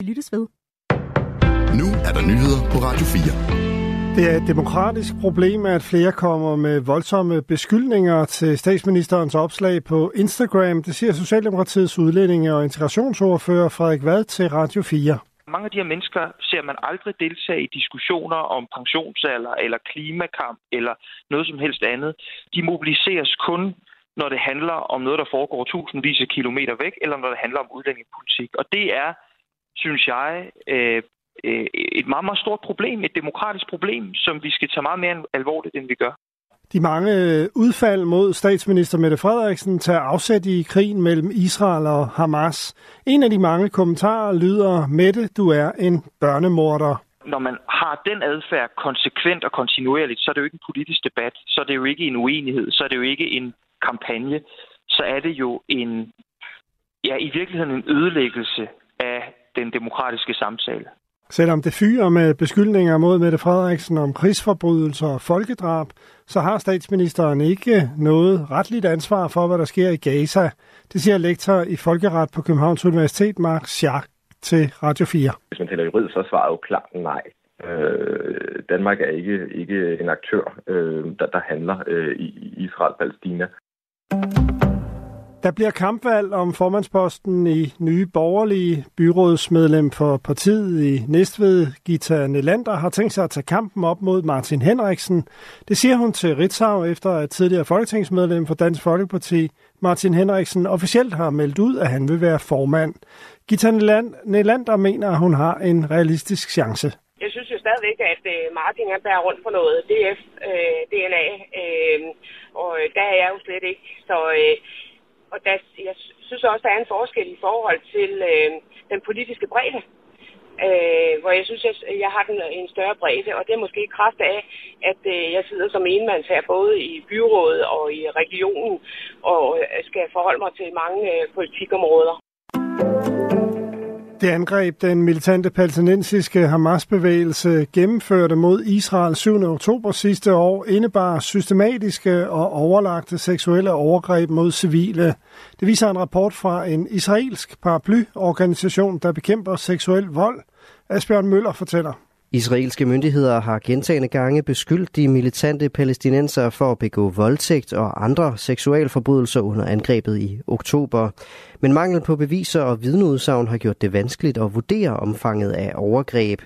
Vi lyttes ved. Nu er der nyheder på Radio 4. Det er et demokratisk problem, at flere kommer med voldsomme beskyldninger til statsministerens opslag på Instagram. Det siger Socialdemokratiets udlændinge- og integrationsordfører Frederik Vad til Radio 4. Mange af de her mennesker ser man aldrig deltage i diskussioner om pensionsalder eller klimakamp eller noget som helst andet. De mobiliseres kun når det handler om noget, der foregår tusindvis af kilometer væk, eller når det handler om udlændingepolitik. Og det er, synes jeg, øh, øh, et meget, meget stort problem, et demokratisk problem, som vi skal tage meget mere alvorligt, end vi gør. De mange udfald mod statsminister Mette Frederiksen tager afsæt i krigen mellem Israel og Hamas. En af de mange kommentarer lyder, Mette, du er en børnemorder. Når man har den adfærd konsekvent og kontinuerligt, så er det jo ikke en politisk debat, så er det jo ikke en uenighed, så er det jo ikke en kampagne, så er det jo en, ja, i virkeligheden en ødelæggelse den demokratiske samtale. Selvom det fyrer med beskyldninger mod Mette Frederiksen om krigsforbrydelser og folkedrab, så har statsministeren ikke noget retligt ansvar for, hvad der sker i Gaza. Det siger lektor i folkeret på Københavns Universitet, Mark Schack, til Radio 4. Hvis man taler juridisk, så er svaret jo klart nej. Øh, Danmark er ikke, ikke en aktør, øh, der, der handler øh, i Israel-Palæstina. Der bliver kampvalg om formandsposten i nye borgerlige byrådsmedlem for partiet i Næstved. Gita Nelander har tænkt sig at tage kampen op mod Martin Henriksen. Det siger hun til Ritzau efter at tidligere folketingsmedlem for Dansk Folkeparti, Martin Henriksen, officielt har meldt ud, at han vil være formand. Gita Nelander mener, at hun har en realistisk chance. Jeg synes jo stadigvæk, at øh, Martin er bærer rundt på noget DF-DNA, øh, øh, og der er jeg jo slet ikke. Så øh, og der, jeg synes også, der er en forskel i forhold til øh, den politiske bredde. Øh, hvor jeg synes, jeg, jeg har den, øh, en større bredde, og det er måske i kraft af, at øh, jeg sidder som enmandsherre både i byrådet og i regionen, og øh, skal forholde mig til mange øh, politikområder. Det angreb, den militante palæstinensiske Hamas-bevægelse gennemførte mod Israel 7. oktober sidste år, indebar systematiske og overlagte seksuelle overgreb mod civile. Det viser en rapport fra en israelsk paraplyorganisation, der bekæmper seksuel vold. Asbjørn Møller fortæller. Israelske myndigheder har gentagende gange beskyldt de militante palæstinenser for at begå voldtægt og andre seksualforbrydelser under angrebet i oktober. Men mangel på beviser og vidneudsagn har gjort det vanskeligt at vurdere omfanget af overgreb.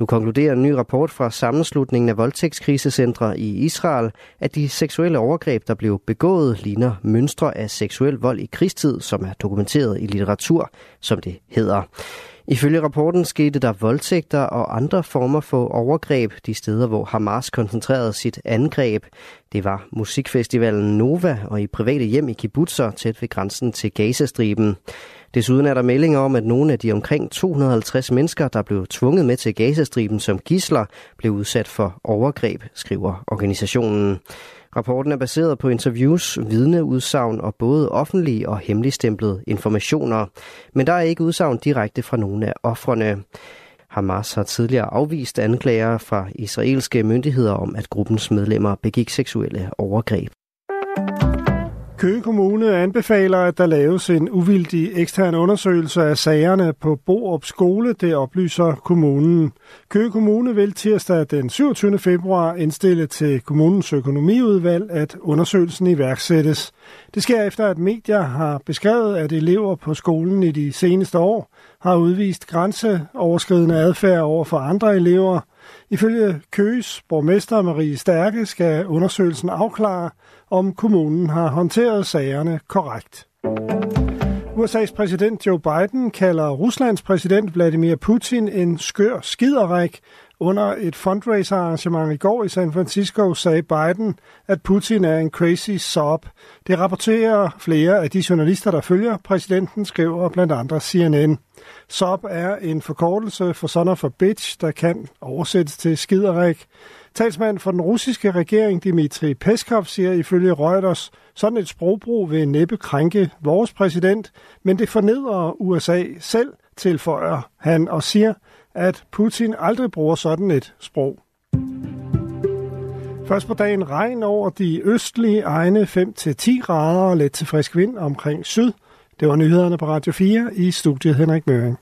Nu konkluderer en ny rapport fra sammenslutningen af voldtægtskrisecentre i Israel, at de seksuelle overgreb, der blev begået, ligner mønstre af seksuel vold i krigstid, som er dokumenteret i litteratur, som det hedder. Ifølge rapporten skete der voldtægter og andre former for overgreb de steder, hvor Hamas koncentrerede sit angreb. Det var musikfestivalen Nova og i private hjem i kibbutzer tæt ved grænsen til Gazastriben. Desuden er der meldinger om, at nogle af de omkring 250 mennesker, der blev tvunget med til Gazastriben som gisler, blev udsat for overgreb, skriver organisationen. Rapporten er baseret på interviews, vidneudsagn og både offentlige og hemmeligstemplede informationer. Men der er ikke udsagn direkte fra nogle af offrene. Hamas har tidligere afvist anklager fra israelske myndigheder om, at gruppens medlemmer begik seksuelle overgreb. Køge Kommune anbefaler, at der laves en uvildig ekstern undersøgelse af sagerne på Borup Skole, det oplyser kommunen. Køge Kommune vil tirsdag den 27. februar indstille til kommunens økonomiudvalg, at undersøgelsen iværksættes. Det sker efter, at medier har beskrevet, at elever på skolen i de seneste år har udvist grænseoverskridende adfærd over for andre elever. Ifølge Køges borgmester Marie Stærke skal undersøgelsen afklare, om kommunen har håndteret sagerne korrekt. USA's præsident Joe Biden kalder Ruslands præsident Vladimir Putin en skør skiderik. Under et fundraiser-arrangement i går i San Francisco sagde Biden, at Putin er en crazy sob. Det rapporterer flere af de journalister, der følger præsidenten, skriver blandt andre CNN. SOB er en forkortelse for son of a bitch, der kan oversættes til skiderik. Talsmand for den russiske regering, Dmitri Peskov, siger ifølge Reuters, sådan et sprogbrug vil næppe krænke vores præsident, men det fornedrer USA selv, tilføjer han og siger, at Putin aldrig bruger sådan et sprog. Først på dagen regn over de østlige egne 5-10 grader og let til frisk vind omkring syd. Det var nyhederne på Radio 4 i studiet Henrik Møring.